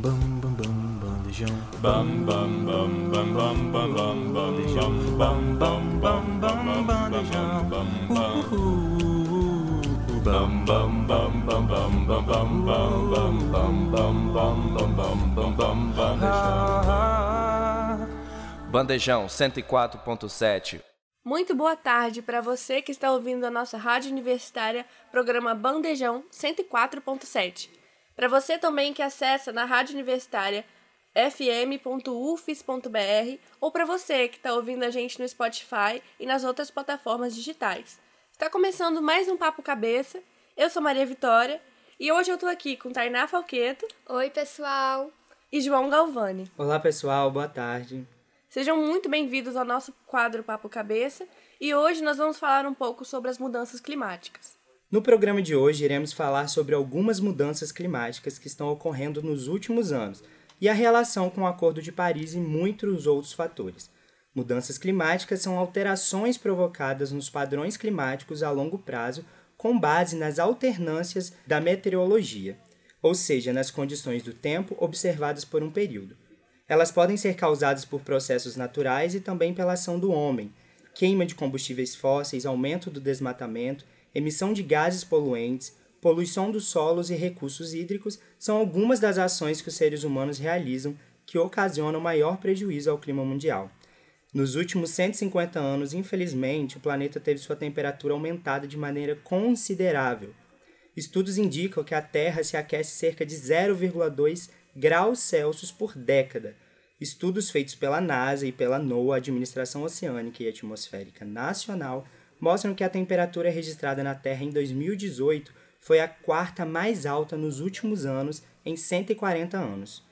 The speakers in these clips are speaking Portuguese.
Bam bam bam bandejão. Bam bam bam bam bam bam bam bandejão. Bam bam bam bam bandejão. Bam bam bam bam bam bam bam bam bam bam bam bam bam bam bam bandejão. Bandejão 104.7. Muito boa tarde para você que está ouvindo a nossa rádio universitária, programa Bandejão 104.7. Para você também que acessa na rádio universitária fm.ufis.br ou para você que está ouvindo a gente no Spotify e nas outras plataformas digitais. Está começando mais um Papo Cabeça. Eu sou Maria Vitória e hoje eu estou aqui com Tainá Falqueto. Oi, pessoal! E João Galvani. Olá, pessoal, boa tarde. Sejam muito bem-vindos ao nosso quadro Papo Cabeça e hoje nós vamos falar um pouco sobre as mudanças climáticas. No programa de hoje, iremos falar sobre algumas mudanças climáticas que estão ocorrendo nos últimos anos e a relação com o Acordo de Paris e muitos outros fatores. Mudanças climáticas são alterações provocadas nos padrões climáticos a longo prazo com base nas alternâncias da meteorologia, ou seja, nas condições do tempo observadas por um período. Elas podem ser causadas por processos naturais e também pela ação do homem, queima de combustíveis fósseis, aumento do desmatamento emissão de gases poluentes, poluição dos solos e recursos hídricos são algumas das ações que os seres humanos realizam que ocasionam maior prejuízo ao clima mundial. Nos últimos 150 anos, infelizmente, o planeta teve sua temperatura aumentada de maneira considerável. Estudos indicam que a Terra se aquece cerca de 0,2 graus Celsius por década. Estudos feitos pela NASA e pela NOAA, Administração Oceânica e Atmosférica Nacional, mostram que a temperatura registrada na Terra em 2018 foi a quarta mais alta nos últimos anos em 140 anos.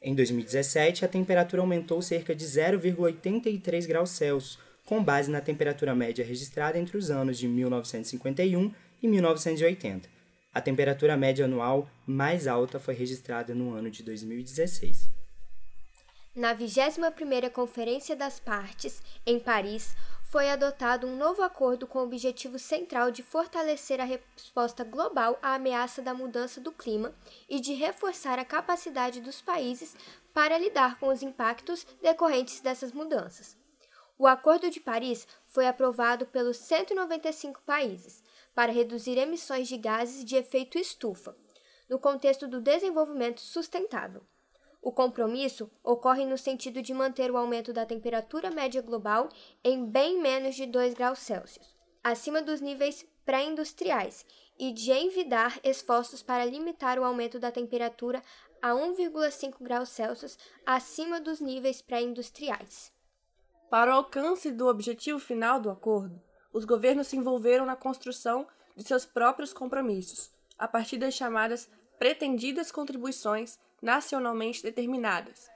Em 2017, a temperatura aumentou cerca de 0,83 graus Celsius, com base na temperatura média registrada entre os anos de 1951 e 1980. A temperatura média anual mais alta foi registrada no ano de 2016. Na 21ª Conferência das Partes, em Paris, foi adotado um novo acordo com o objetivo central de fortalecer a resposta global à ameaça da mudança do clima e de reforçar a capacidade dos países para lidar com os impactos decorrentes dessas mudanças. O Acordo de Paris foi aprovado pelos 195 países para reduzir emissões de gases de efeito estufa, no contexto do desenvolvimento sustentável. O compromisso ocorre no sentido de manter o aumento da temperatura média global em bem menos de 2 graus Celsius, acima dos níveis pré-industriais, e de envidar esforços para limitar o aumento da temperatura a 1,5 graus Celsius acima dos níveis pré-industriais. Para o alcance do objetivo final do acordo, os governos se envolveram na construção de seus próprios compromissos, a partir das chamadas pretendidas contribuições nacionalmente determinadas.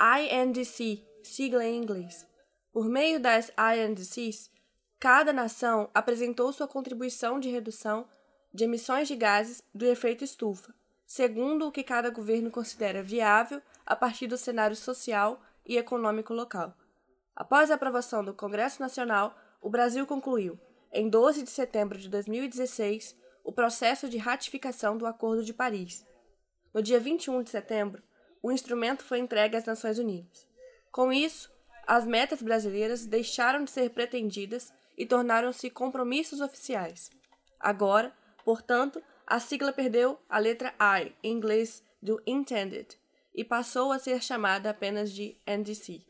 INDC, sigla em inglês. Por meio das INDCs, cada nação apresentou sua contribuição de redução de emissões de gases do efeito estufa, segundo o que cada governo considera viável a partir do cenário social e econômico local. Após a aprovação do Congresso Nacional, o Brasil concluiu, em 12 de setembro de 2016, o processo de ratificação do Acordo de Paris, no dia 21 de setembro, o instrumento foi entregue às Nações Unidas. Com isso, as metas brasileiras deixaram de ser pretendidas e tornaram-se compromissos oficiais. Agora, portanto, a sigla perdeu a letra I, em inglês, do intended, e passou a ser chamada apenas de NDC.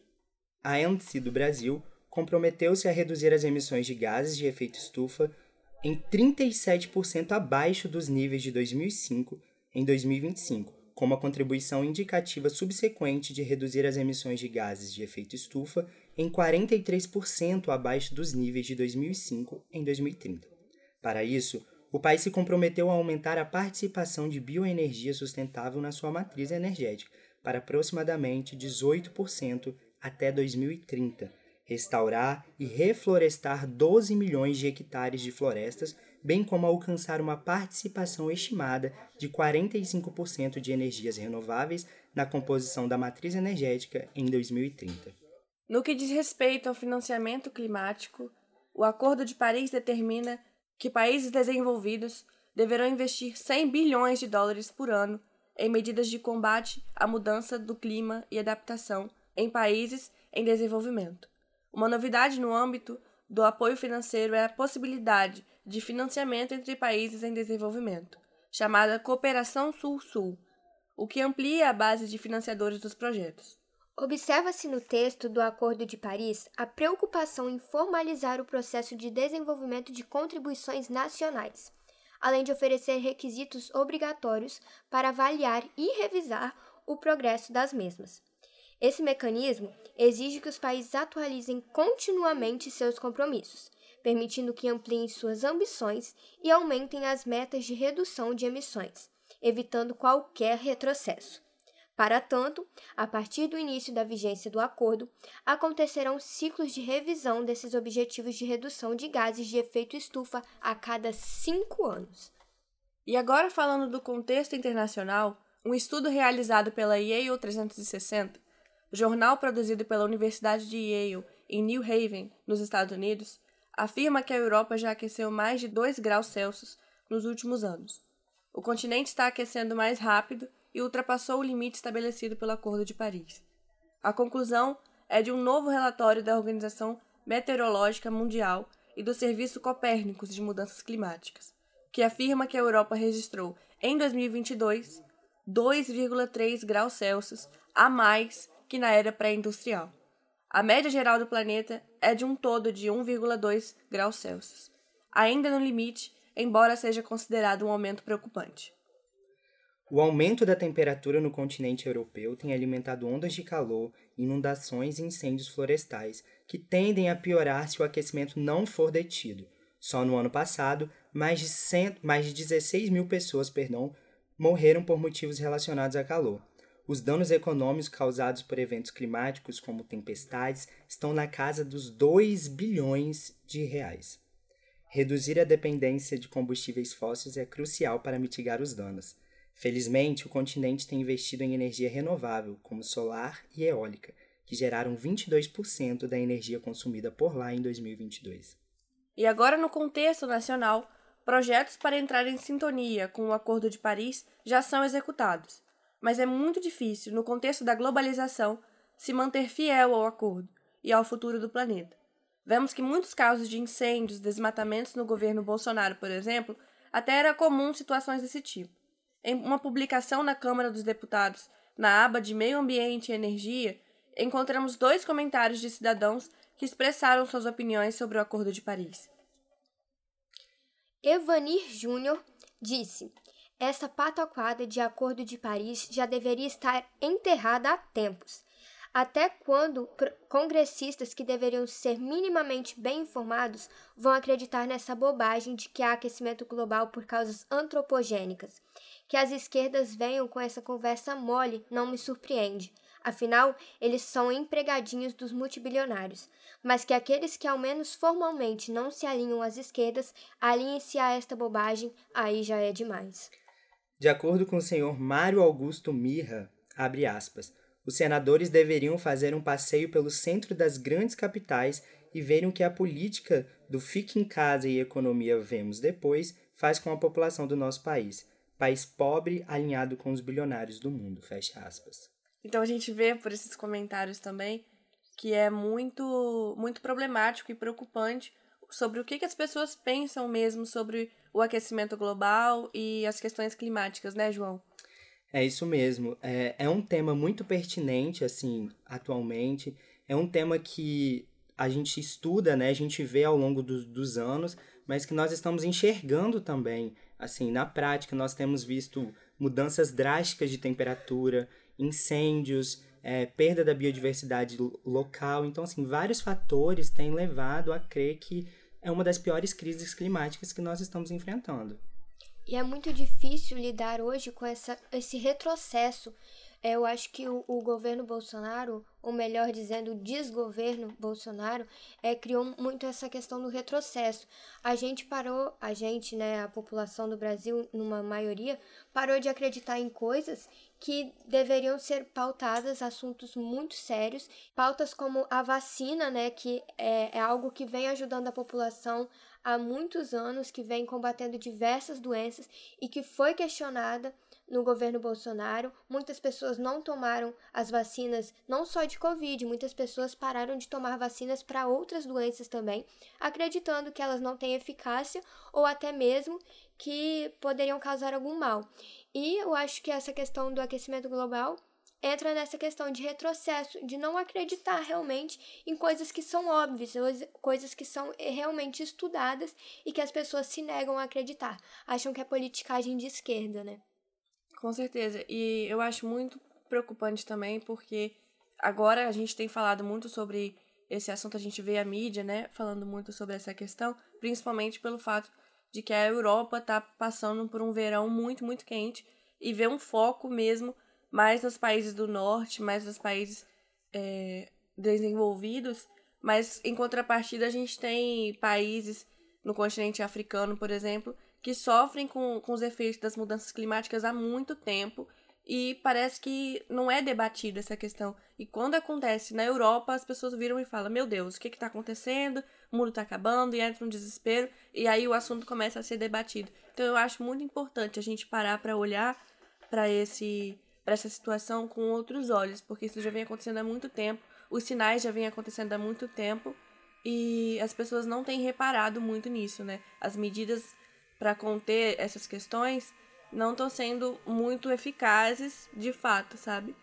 A NDC do Brasil comprometeu-se a reduzir as emissões de gases de efeito estufa em 37% abaixo dos níveis de 2005 em 2025, como a contribuição indicativa subsequente de reduzir as emissões de gases de efeito estufa em 43% abaixo dos níveis de 2005 em 2030. Para isso, o país se comprometeu a aumentar a participação de bioenergia sustentável na sua matriz energética para aproximadamente 18% até 2030, restaurar e reflorestar 12 milhões de hectares de florestas bem como alcançar uma participação estimada de 45% de energias renováveis na composição da matriz energética em 2030. No que diz respeito ao financiamento climático, o Acordo de Paris determina que países desenvolvidos deverão investir 100 bilhões de dólares por ano em medidas de combate à mudança do clima e adaptação em países em desenvolvimento. Uma novidade no âmbito do apoio financeiro é a possibilidade de financiamento entre países em desenvolvimento, chamada Cooperação Sul-Sul, o que amplia a base de financiadores dos projetos. Observa-se no texto do Acordo de Paris a preocupação em formalizar o processo de desenvolvimento de contribuições nacionais, além de oferecer requisitos obrigatórios para avaliar e revisar o progresso das mesmas. Esse mecanismo exige que os países atualizem continuamente seus compromissos, permitindo que ampliem suas ambições e aumentem as metas de redução de emissões, evitando qualquer retrocesso. Para tanto, a partir do início da vigência do acordo, acontecerão ciclos de revisão desses objetivos de redução de gases de efeito estufa a cada cinco anos. E agora, falando do contexto internacional, um estudo realizado pela Yale 360 jornal produzido pela Universidade de Yale em New Haven, nos Estados Unidos, afirma que a Europa já aqueceu mais de 2 graus Celsius nos últimos anos. O continente está aquecendo mais rápido e ultrapassou o limite estabelecido pelo Acordo de Paris. A conclusão é de um novo relatório da Organização Meteorológica Mundial e do Serviço Copérnicos de Mudanças Climáticas, que afirma que a Europa registrou, em 2022, 2,3 graus Celsius a mais que na era pré-industrial. A média geral do planeta é de um todo de 1,2 graus Celsius, ainda no limite, embora seja considerado um aumento preocupante. O aumento da temperatura no continente europeu tem alimentado ondas de calor, inundações e incêndios florestais, que tendem a piorar se o aquecimento não for detido. Só no ano passado, mais de, 100, mais de 16 mil pessoas perdão, morreram por motivos relacionados a calor. Os danos econômicos causados por eventos climáticos, como tempestades, estão na casa dos 2 bilhões de reais. Reduzir a dependência de combustíveis fósseis é crucial para mitigar os danos. Felizmente, o continente tem investido em energia renovável, como solar e eólica, que geraram 22% da energia consumida por lá em 2022. E agora, no contexto nacional, projetos para entrar em sintonia com o Acordo de Paris já são executados mas é muito difícil, no contexto da globalização, se manter fiel ao acordo e ao futuro do planeta. Vemos que muitos casos de incêndios, desmatamentos no governo Bolsonaro, por exemplo, até era comum situações desse tipo. Em uma publicação na Câmara dos Deputados, na aba de Meio Ambiente e Energia, encontramos dois comentários de cidadãos que expressaram suas opiniões sobre o Acordo de Paris. Evanir Júnior disse: essa pataquada de Acordo de Paris já deveria estar enterrada há tempos. Até quando congressistas que deveriam ser minimamente bem informados vão acreditar nessa bobagem de que há aquecimento global por causas antropogênicas? Que as esquerdas venham com essa conversa mole não me surpreende. Afinal, eles são empregadinhos dos multibilionários. Mas que aqueles que ao menos formalmente não se alinham às esquerdas alinhem-se a esta bobagem, aí já é demais. De acordo com o senhor Mário Augusto Mirra, abre aspas, os senadores deveriam fazer um passeio pelo centro das grandes capitais e verem o que a política do fique em casa e economia vemos depois faz com a população do nosso país. País pobre alinhado com os bilionários do mundo, fecha aspas. Então a gente vê por esses comentários também que é muito muito problemático e preocupante sobre o que, que as pessoas pensam mesmo sobre o aquecimento global e as questões climáticas, né, João? É isso mesmo. É, é um tema muito pertinente, assim, atualmente. É um tema que a gente estuda, né? A gente vê ao longo do, dos anos, mas que nós estamos enxergando também. Assim, na prática, nós temos visto mudanças drásticas de temperatura, incêndios, é, perda da biodiversidade local. Então, assim, vários fatores têm levado a crer que é uma das piores crises climáticas que nós estamos enfrentando. E é muito difícil lidar hoje com essa, esse retrocesso. Eu acho que o, o governo Bolsonaro, ou melhor dizendo, o desgoverno Bolsonaro, é, criou muito essa questão do retrocesso. A gente parou, a gente, né, a população do Brasil, numa maioria, parou de acreditar em coisas que deveriam ser pautadas assuntos muito sérios, pautas como a vacina, né, que é, é algo que vem ajudando a população há muitos anos que vem combatendo diversas doenças e que foi questionada no governo Bolsonaro. Muitas pessoas não tomaram as vacinas, não só de Covid, muitas pessoas pararam de tomar vacinas para outras doenças também, acreditando que elas não têm eficácia ou até mesmo que poderiam causar algum mal. E eu acho que essa questão do aquecimento global entra nessa questão de retrocesso, de não acreditar realmente em coisas que são óbvias, coisas que são realmente estudadas e que as pessoas se negam a acreditar. Acham que é politicagem de esquerda, né? Com certeza. E eu acho muito preocupante também, porque agora a gente tem falado muito sobre esse assunto, a gente vê a mídia, né, falando muito sobre essa questão, principalmente pelo fato de que a Europa está passando por um verão muito, muito quente e vê um foco mesmo mais nos países do norte, mais nos países é, desenvolvidos, mas em contrapartida a gente tem países no continente africano, por exemplo, que sofrem com, com os efeitos das mudanças climáticas há muito tempo e parece que não é debatida essa questão. E quando acontece na Europa, as pessoas viram e falam: Meu Deus, o que está acontecendo? O mundo está acabando, e entra um desespero, e aí o assunto começa a ser debatido. Então eu acho muito importante a gente parar para olhar para esse para essa situação com outros olhos, porque isso já vem acontecendo há muito tempo, os sinais já vêm acontecendo há muito tempo e as pessoas não têm reparado muito nisso, né? As medidas para conter essas questões não estão sendo muito eficazes de fato, sabe?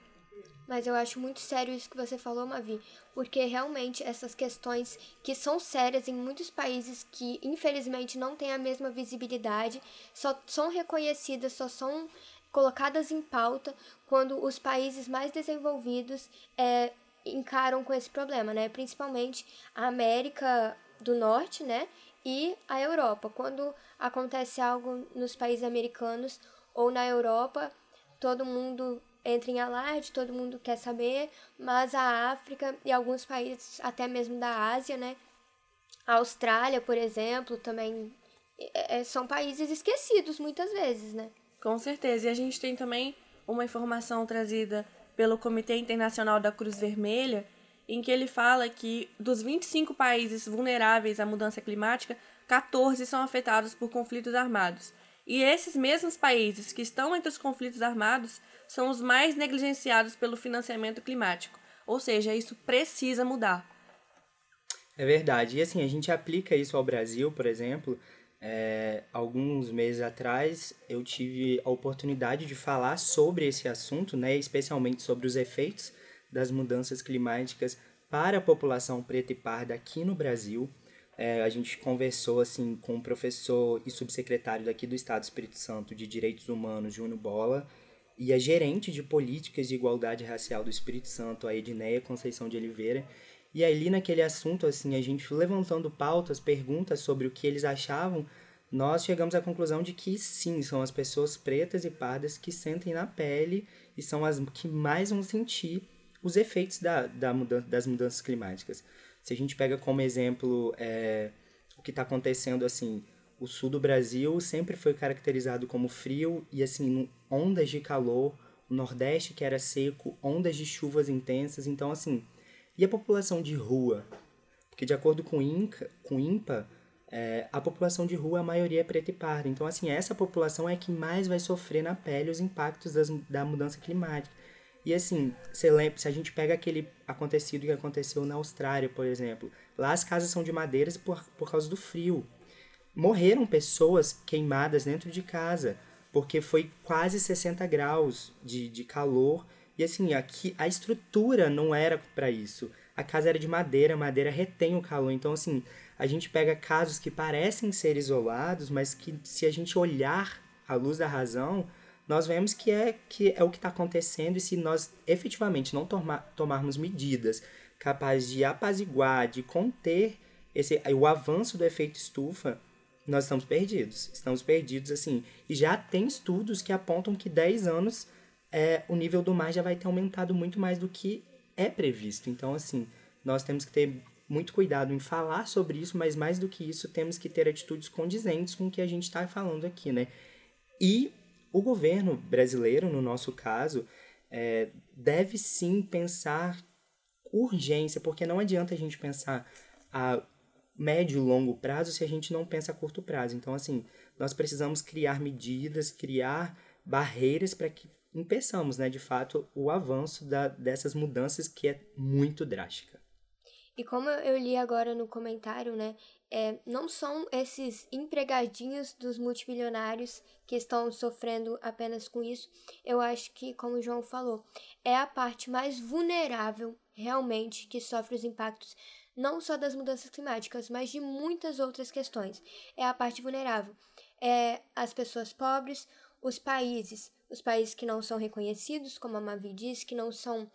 Mas eu acho muito sério isso que você falou, Mavi, porque realmente essas questões que são sérias em muitos países que infelizmente não têm a mesma visibilidade, só são reconhecidas, só são colocadas em pauta quando os países mais desenvolvidos é, encaram com esse problema, né? Principalmente a América do Norte, né? E a Europa. Quando acontece algo nos países americanos ou na Europa, todo mundo entra em alarde, todo mundo quer saber, mas a África e alguns países, até mesmo da Ásia, né? A Austrália, por exemplo, também é, são países esquecidos muitas vezes, né? Com certeza. E a gente tem também uma informação trazida pelo Comitê Internacional da Cruz Vermelha, em que ele fala que dos 25 países vulneráveis à mudança climática, 14 são afetados por conflitos armados. E esses mesmos países que estão entre os conflitos armados são os mais negligenciados pelo financiamento climático. Ou seja, isso precisa mudar. É verdade. E assim, a gente aplica isso ao Brasil, por exemplo, é, alguns meses atrás eu tive a oportunidade de falar sobre esse assunto, né, especialmente sobre os efeitos das mudanças climáticas para a população preta e parda aqui no Brasil. É, a gente conversou assim com o professor e subsecretário daqui do Estado do Espírito Santo de Direitos Humanos, Júnior Bola, e a gerente de políticas de igualdade racial do Espírito Santo, a Edneia Conceição de Oliveira, e ali naquele assunto, assim, a gente levantando pautas, perguntas sobre o que eles achavam, nós chegamos à conclusão de que sim, são as pessoas pretas e pardas que sentem na pele e são as que mais vão sentir os efeitos da, da mudança, das mudanças climáticas. Se a gente pega como exemplo é, o que está acontecendo, assim, o sul do Brasil sempre foi caracterizado como frio e, assim, ondas de calor, o Nordeste que era seco, ondas de chuvas intensas, então, assim, e a população de rua? Porque de acordo com INCA, com INPA, é, a população de rua, a maioria é preta e parda. Então, assim, essa população é que mais vai sofrer na pele os impactos das, da mudança climática. E assim, lembra, se a gente pega aquele acontecido que aconteceu na Austrália, por exemplo, lá as casas são de madeiras por, por causa do frio. Morreram pessoas queimadas dentro de casa, porque foi quase 60 graus de, de calor e assim, aqui a estrutura não era para isso. A casa era de madeira, madeira retém o calor. Então, assim, a gente pega casos que parecem ser isolados, mas que se a gente olhar à luz da razão, nós vemos que é, que é o que está acontecendo e se nós efetivamente não tomar, tomarmos medidas capazes de apaziguar, de conter esse, o avanço do efeito estufa, nós estamos perdidos. Estamos perdidos, assim. E já tem estudos que apontam que 10 anos é, o nível do mar já vai ter aumentado muito mais do que é previsto. Então, assim, nós temos que ter muito cuidado em falar sobre isso, mas mais do que isso, temos que ter atitudes condizentes com o que a gente está falando aqui, né? E o governo brasileiro, no nosso caso, é, deve sim pensar urgência, porque não adianta a gente pensar a médio e longo prazo se a gente não pensa a curto prazo. Então, assim, nós precisamos criar medidas, criar barreiras para que impeçamos, né, de fato, o avanço da, dessas mudanças que é muito drástica. E como eu li agora no comentário, né, é, não são esses empregadinhos dos multimilionários que estão sofrendo apenas com isso. Eu acho que, como o João falou, é a parte mais vulnerável realmente que sofre os impactos não só das mudanças climáticas, mas de muitas outras questões. É a parte vulnerável. É as pessoas pobres, os países, os países que não são reconhecidos, como a Mavi diz, que não são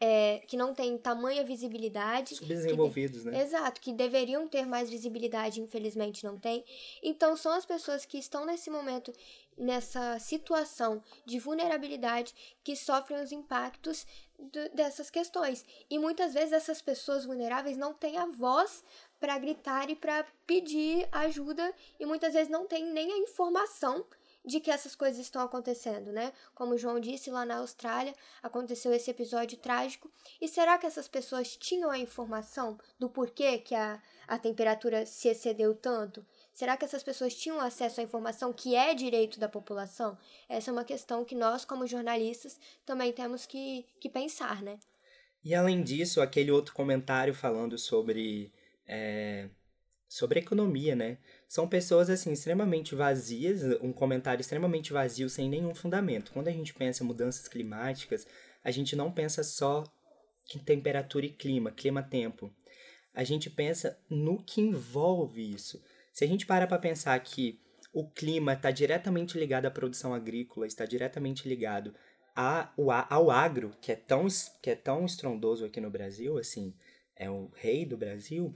é, que não têm tamanha visibilidade. Subdesenvolvidos, de... né? Exato, que deveriam ter mais visibilidade, infelizmente não tem. Então, são as pessoas que estão nesse momento, nessa situação de vulnerabilidade, que sofrem os impactos do, dessas questões. E muitas vezes essas pessoas vulneráveis não têm a voz para gritar e para pedir ajuda, e muitas vezes não têm nem a informação de que essas coisas estão acontecendo, né? Como João disse, lá na Austrália aconteceu esse episódio trágico. E será que essas pessoas tinham a informação do porquê que a, a temperatura se excedeu tanto? Será que essas pessoas tinham acesso à informação que é direito da população? Essa é uma questão que nós, como jornalistas, também temos que, que pensar, né? E além disso, aquele outro comentário falando sobre é, sobre economia, né? São pessoas assim extremamente vazias, um comentário extremamente vazio sem nenhum fundamento. Quando a gente pensa em mudanças climáticas, a gente não pensa só em temperatura e clima, clima-tempo. A gente pensa no que envolve isso. Se a gente para para pensar que o clima está diretamente ligado à produção agrícola, está diretamente ligado ao agro, que é tão, que é tão estrondoso aqui no Brasil, assim, é o rei do Brasil,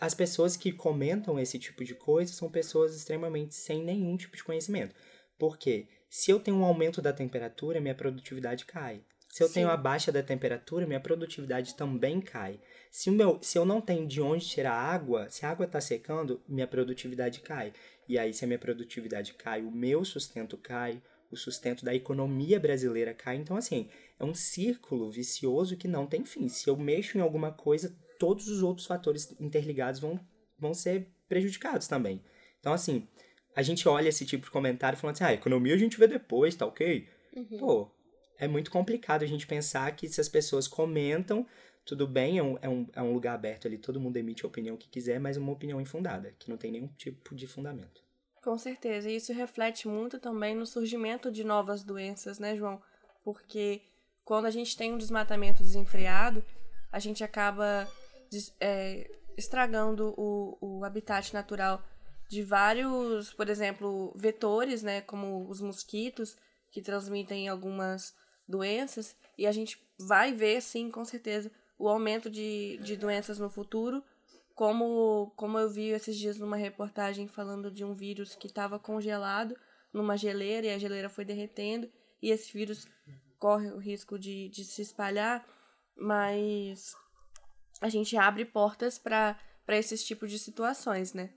as pessoas que comentam esse tipo de coisa são pessoas extremamente sem nenhum tipo de conhecimento. Porque se eu tenho um aumento da temperatura, minha produtividade cai. Se eu Sim. tenho a baixa da temperatura, minha produtividade também cai. Se, o meu, se eu não tenho de onde tirar água, se a água está secando, minha produtividade cai. E aí, se a minha produtividade cai, o meu sustento cai, o sustento da economia brasileira cai. Então, assim, é um círculo vicioso que não tem fim. Se eu mexo em alguma coisa, todos os outros fatores interligados vão, vão ser prejudicados também. Então, assim, a gente olha esse tipo de comentário falando assim, ah, economia a gente vê depois, tá ok? Uhum. Pô, é muito complicado a gente pensar que se as pessoas comentam, tudo bem, é um, é, um, é um lugar aberto ali, todo mundo emite a opinião que quiser, mas uma opinião infundada, que não tem nenhum tipo de fundamento. Com certeza, e isso reflete muito também no surgimento de novas doenças, né, João? Porque quando a gente tem um desmatamento desenfreado, a gente acaba é, estragando o, o habitat natural de vários, por exemplo, vetores, né, como os mosquitos, que transmitem algumas doenças, e a gente vai ver, sim, com certeza, o aumento de, de doenças no futuro, como, como eu vi esses dias numa reportagem falando de um vírus que estava congelado numa geleira e a geleira foi derretendo, e esse vírus corre o risco de, de se espalhar, mas a gente abre portas para esses tipos de situações, né?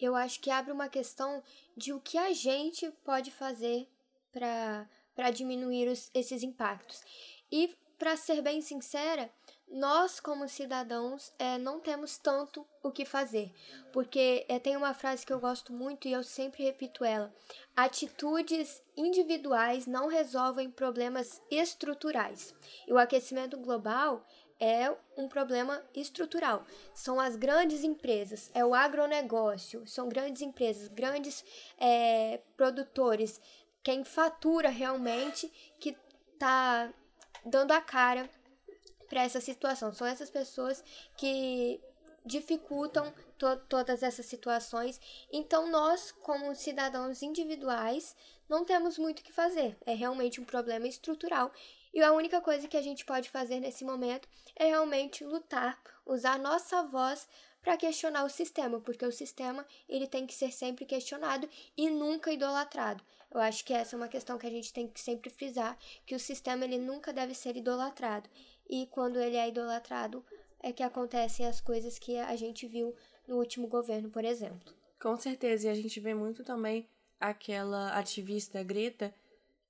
Eu acho que abre uma questão de o que a gente pode fazer para diminuir os, esses impactos. E, para ser bem sincera, nós, como cidadãos, é, não temos tanto o que fazer. Porque é, tem uma frase que eu gosto muito e eu sempre repito ela: atitudes individuais não resolvem problemas estruturais. E o aquecimento global é um problema estrutural. São as grandes empresas, é o agronegócio, são grandes empresas, grandes é, produtores, quem fatura realmente que está dando a cara para essa situação. São essas pessoas que dificultam to todas essas situações. Então, nós, como cidadãos individuais, não temos muito o que fazer. É realmente um problema estrutural e a única coisa que a gente pode fazer nesse momento é realmente lutar, usar nossa voz para questionar o sistema, porque o sistema ele tem que ser sempre questionado e nunca idolatrado. Eu acho que essa é uma questão que a gente tem que sempre frisar, que o sistema ele nunca deve ser idolatrado. E quando ele é idolatrado, é que acontecem as coisas que a gente viu no último governo, por exemplo. Com certeza, e a gente vê muito também aquela ativista Greta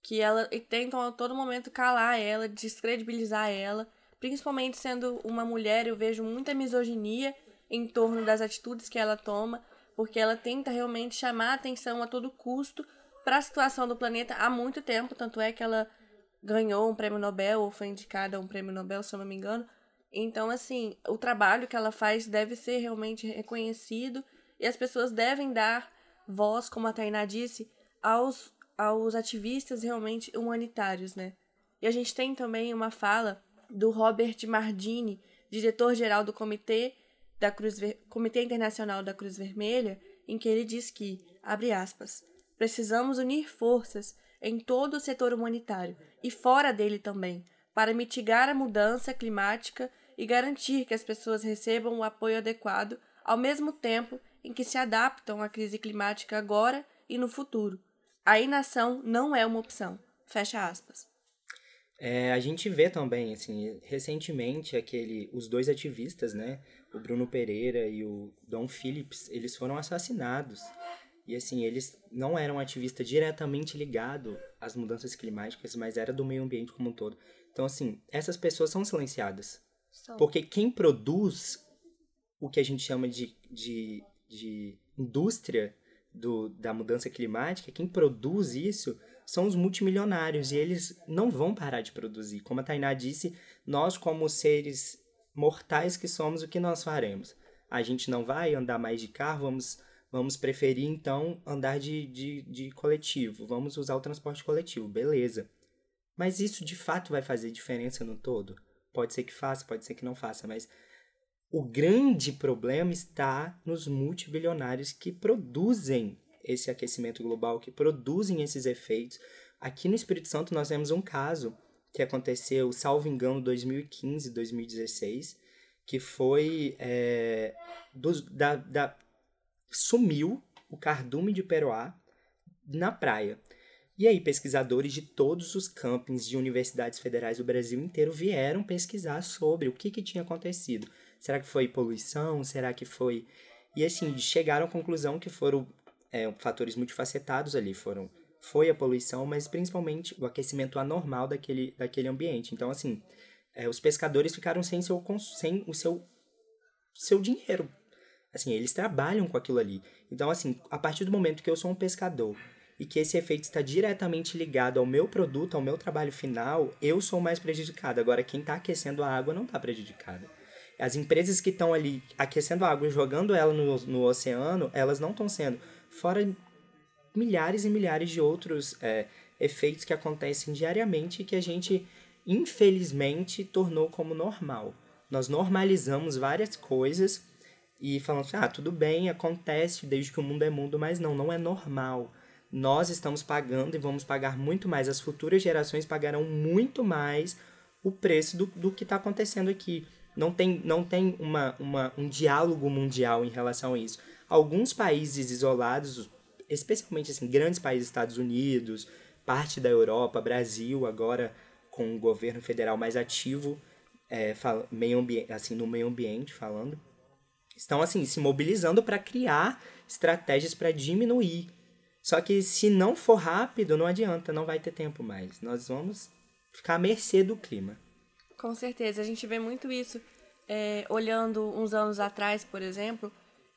que ela e tentam a todo momento calar ela, descredibilizar ela, principalmente sendo uma mulher, eu vejo muita misoginia em torno das atitudes que ela toma, porque ela tenta realmente chamar atenção a todo custo para a situação do planeta há muito tempo, tanto é que ela ganhou um prêmio Nobel ou foi indicada a um prêmio Nobel, se eu não me engano. Então, assim, o trabalho que ela faz deve ser realmente reconhecido e as pessoas devem dar voz, como a Tainá disse, aos, aos ativistas realmente humanitários, né? E a gente tem também uma fala do Robert Mardini, diretor-geral do Comitê da Cruz Ver... Comitê Internacional da Cruz Vermelha, em que ele diz que, abre aspas, precisamos unir forças em todo o setor humanitário e fora dele também, para mitigar a mudança climática e garantir que as pessoas recebam o apoio adequado ao mesmo tempo em que se adaptam à crise climática agora e no futuro. A inação não é uma opção. Fecha aspas. É, a gente vê também, assim, recentemente aquele, os dois ativistas, né, o Bruno Pereira e o Dom Phillips, eles foram assassinados. E assim, eles não eram ativistas diretamente ligados às mudanças climáticas, mas era do meio ambiente como um todo. Então, assim, essas pessoas são silenciadas. São. Porque quem produz o que a gente chama de, de, de indústria do, da mudança climática, quem produz isso são os multimilionários e eles não vão parar de produzir. Como a Tainá disse, nós, como seres mortais que somos, o que nós faremos? A gente não vai andar mais de carro, vamos, vamos preferir então andar de, de, de coletivo, vamos usar o transporte coletivo, beleza. Mas isso de fato vai fazer diferença no todo? Pode ser que faça, pode ser que não faça, mas o grande problema está nos multibilionários que produzem esse aquecimento global, que produzem esses efeitos. Aqui no Espírito Santo nós temos um caso que aconteceu, salvo engano, 2015, 2016, que foi é, do, da, da, sumiu o cardume de peroá na praia. E aí, pesquisadores de todos os campings de universidades federais do Brasil inteiro vieram pesquisar sobre o que, que tinha acontecido. Será que foi poluição? Será que foi. E assim, chegaram à conclusão que foram é, fatores multifacetados ali. Foram, foi a poluição, mas principalmente o aquecimento anormal daquele, daquele ambiente. Então, assim, é, os pescadores ficaram sem, seu, sem o seu, seu dinheiro. Assim, eles trabalham com aquilo ali. Então, assim, a partir do momento que eu sou um pescador e que esse efeito está diretamente ligado ao meu produto, ao meu trabalho final, eu sou mais prejudicado. Agora, quem está aquecendo a água não está prejudicado. As empresas que estão ali aquecendo a água e jogando ela no, no oceano, elas não estão sendo fora milhares e milhares de outros é, efeitos que acontecem diariamente e que a gente, infelizmente, tornou como normal. Nós normalizamos várias coisas e falamos, ah, tudo bem, acontece desde que o mundo é mundo, mas não, não é normal. Nós estamos pagando e vamos pagar muito mais, as futuras gerações pagarão muito mais o preço do, do que está acontecendo aqui. Não tem, não tem uma, uma, um diálogo mundial em relação a isso alguns países isolados, especialmente assim, grandes países, Estados Unidos, parte da Europa, Brasil, agora com o governo federal mais ativo, é, fala, meio ambiente, assim, no meio ambiente falando, estão assim se mobilizando para criar estratégias para diminuir. Só que se não for rápido, não adianta, não vai ter tempo mais. Nós vamos ficar à mercê do clima. Com certeza, a gente vê muito isso. É, olhando uns anos atrás, por exemplo,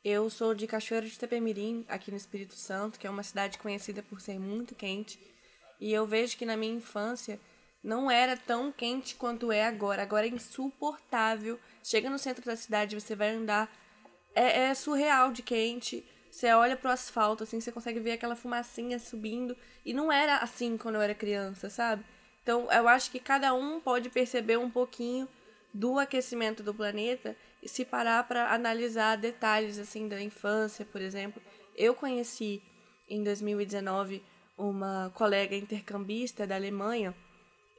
eu sou de Cachoeira de Itapemirim, aqui no Espírito Santo, que é uma cidade conhecida por ser muito quente. E eu vejo que na minha infância não era tão quente quanto é agora. Agora é insuportável. Chega no centro da cidade, você vai andar. É, é surreal de quente. Você olha pro asfalto, assim, você consegue ver aquela fumacinha subindo. E não era assim quando eu era criança, sabe? Então eu acho que cada um pode perceber um pouquinho do aquecimento do planeta e se parar para analisar detalhes assim da infância, por exemplo, eu conheci em 2019 uma colega intercambista da Alemanha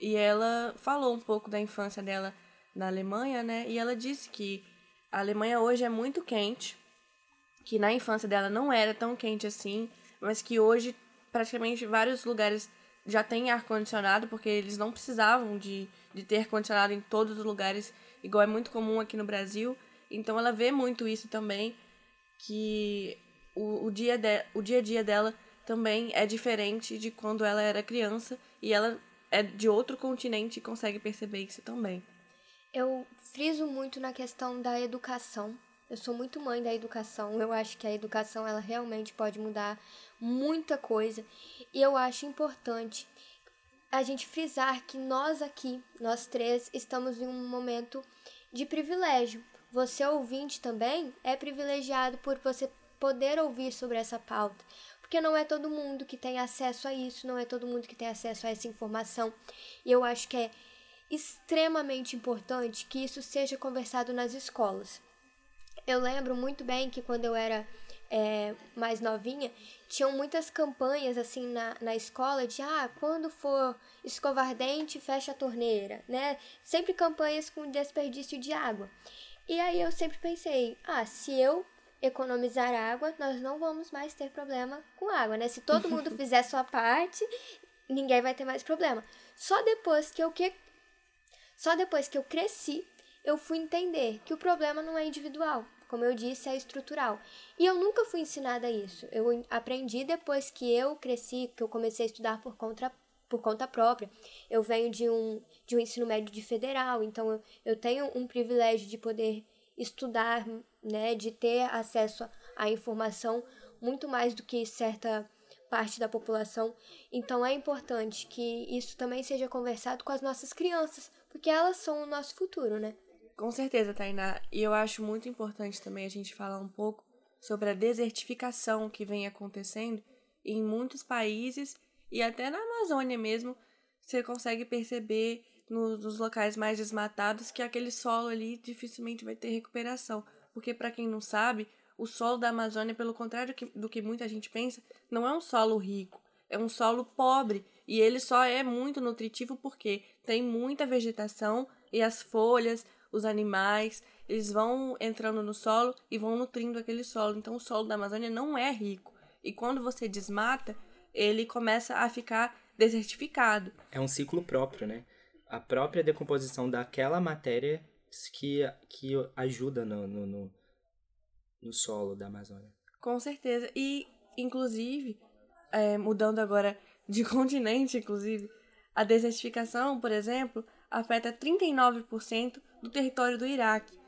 e ela falou um pouco da infância dela na Alemanha, né? E ela disse que a Alemanha hoje é muito quente, que na infância dela não era tão quente assim, mas que hoje praticamente vários lugares já têm ar condicionado porque eles não precisavam de, de ter ar condicionado em todos os lugares igual é muito comum aqui no Brasil. Então ela vê muito isso também, que o, o, dia, de, o dia a dia dela também é diferente de quando ela era criança e ela é de outro continente e consegue perceber isso também. Eu friso muito na questão da educação, Eu sou muito mãe da educação. Eu acho que a educação ela realmente pode mudar muita coisa. E eu acho importante a gente frisar que nós aqui, nós três, estamos em um momento de privilégio. Você ouvinte também é privilegiado por você poder ouvir sobre essa pauta, porque não é todo mundo que tem acesso a isso, não é todo mundo que tem acesso a essa informação. E eu acho que é extremamente importante que isso seja conversado nas escolas. Eu lembro muito bem que quando eu era é, mais novinha, tinham muitas campanhas assim na, na escola de ah, quando for escovar dente, fecha a torneira, né? Sempre campanhas com desperdício de água. E aí eu sempre pensei, ah, se eu economizar água, nós não vamos mais ter problema com água, né? Se todo mundo fizer sua parte, ninguém vai ter mais problema. Só depois que eu que só depois que eu cresci, eu fui entender que o problema não é individual, como eu disse, é estrutural. E eu nunca fui ensinada isso. Eu aprendi depois que eu cresci, que eu comecei a estudar por conta, por conta própria. Eu venho de um, de um ensino médio de federal, então eu, eu tenho um privilégio de poder estudar, né, de ter acesso à informação muito mais do que certa parte da população. Então é importante que isso também seja conversado com as nossas crianças, porque elas são o nosso futuro, né? Com certeza, Tainá. E eu acho muito importante também a gente falar um pouco sobre a desertificação que vem acontecendo em muitos países e até na Amazônia mesmo. Você consegue perceber nos, nos locais mais desmatados que aquele solo ali dificilmente vai ter recuperação. Porque, para quem não sabe, o solo da Amazônia, pelo contrário do que, muita gente pensa, não é um solo rico, é um solo pobre. E ele só é muito nutritivo porque tem muita vegetação e as folhas, os animais, eles vão entrando no solo e vão nutrindo aquele solo. Então o solo da Amazônia não é rico. E quando você desmata, ele começa a ficar desertificado. É um ciclo próprio, né? A própria decomposição daquela matéria que, que ajuda no, no, no, no solo da Amazônia. Com certeza. E, inclusive, é, mudando agora de continente, inclusive, a desertificação, por exemplo, afeta 39% do território do Iraque,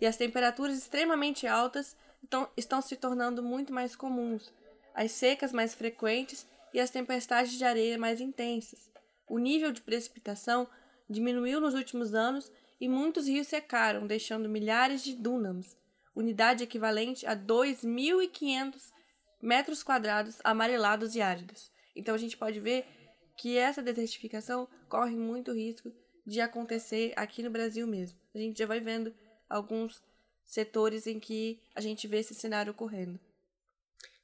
e as temperaturas extremamente altas estão, estão se tornando muito mais comuns, as secas mais frequentes e as tempestades de areia mais intensas. O nível de precipitação diminuiu nos últimos anos e muitos rios secaram, deixando milhares de dúnams, unidade equivalente a 2.500 metros quadrados amarelados e áridos. Então a gente pode ver que essa desertificação corre muito risco de acontecer aqui no Brasil mesmo. A gente já vai vendo alguns setores em que a gente vê esse cenário ocorrendo.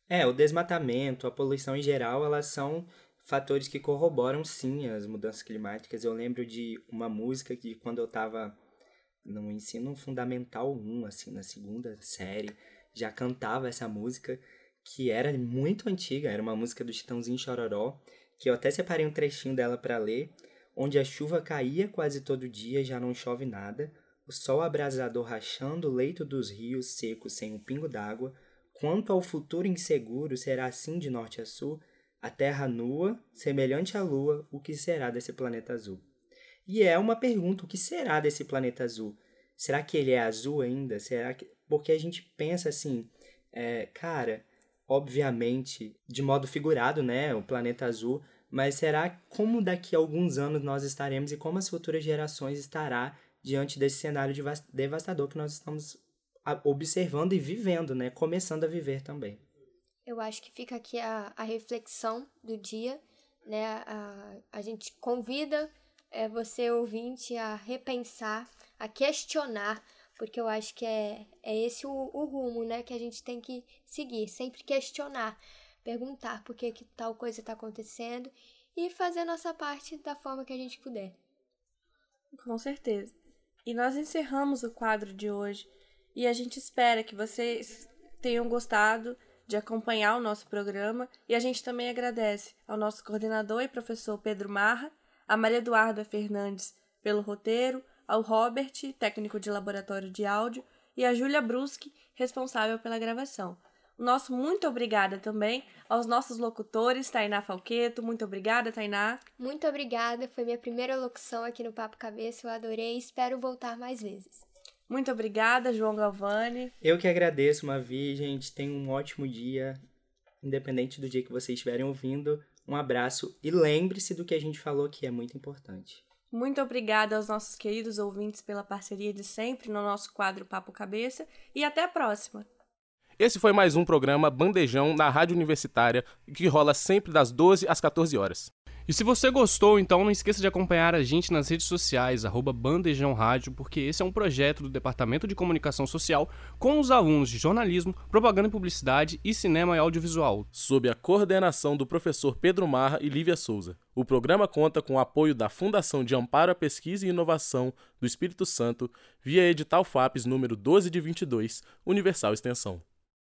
É, o desmatamento, a poluição em geral, elas são fatores que corroboram sim as mudanças climáticas. Eu lembro de uma música que quando eu estava no ensino fundamental 1, assim, na segunda série, já cantava essa música, que era muito antiga, era uma música do Chitãozinho Chororó, que eu até separei um trechinho dela para ler, onde a chuva caía quase todo dia, já não chove nada, o sol abrasador rachando o leito dos rios secos sem um pingo d'água, quanto ao futuro inseguro será assim de norte a sul, a terra nua, semelhante à lua, o que será desse planeta azul? E é uma pergunta, o que será desse planeta azul? Será que ele é azul ainda? Será que... Porque a gente pensa assim, é, cara, obviamente, de modo figurado, né, o planeta azul mas será como daqui a alguns anos nós estaremos e como as futuras gerações estará diante desse cenário devastador que nós estamos observando e vivendo, né? Começando a viver também. Eu acho que fica aqui a, a reflexão do dia, né? A, a gente convida é, você, ouvinte, a repensar, a questionar, porque eu acho que é, é esse o, o rumo, né? Que a gente tem que seguir, sempre questionar perguntar por que, que tal coisa está acontecendo e fazer a nossa parte da forma que a gente puder. Com certeza. E nós encerramos o quadro de hoje e a gente espera que vocês tenham gostado de acompanhar o nosso programa e a gente também agradece ao nosso coordenador e professor Pedro Marra, a Maria Eduarda Fernandes pelo roteiro, ao Robert, técnico de laboratório de áudio, e a Júlia Bruschi, responsável pela gravação. Nosso muito obrigada também aos nossos locutores, Tainá Falqueto. Muito obrigada, Tainá. Muito obrigada. Foi minha primeira locução aqui no Papo Cabeça. Eu adorei. Espero voltar mais vezes. Muito obrigada, João Galvani. Eu que agradeço, Mavi, gente. Tenha um ótimo dia, independente do dia que vocês estiverem ouvindo. Um abraço e lembre-se do que a gente falou que é muito importante. Muito obrigada aos nossos queridos ouvintes pela parceria de sempre no nosso quadro Papo Cabeça e até a próxima. Esse foi mais um programa Bandejão na Rádio Universitária, que rola sempre das 12 às 14 horas. E se você gostou, então não esqueça de acompanhar a gente nas redes sociais, arroba Bandejão Rádio, porque esse é um projeto do Departamento de Comunicação Social com os alunos de jornalismo, propaganda e publicidade e cinema e audiovisual. Sob a coordenação do professor Pedro Marra e Lívia Souza. O programa conta com o apoio da Fundação de Amparo à Pesquisa e Inovação do Espírito Santo, via edital FAPES número 12 de 22, Universal Extensão.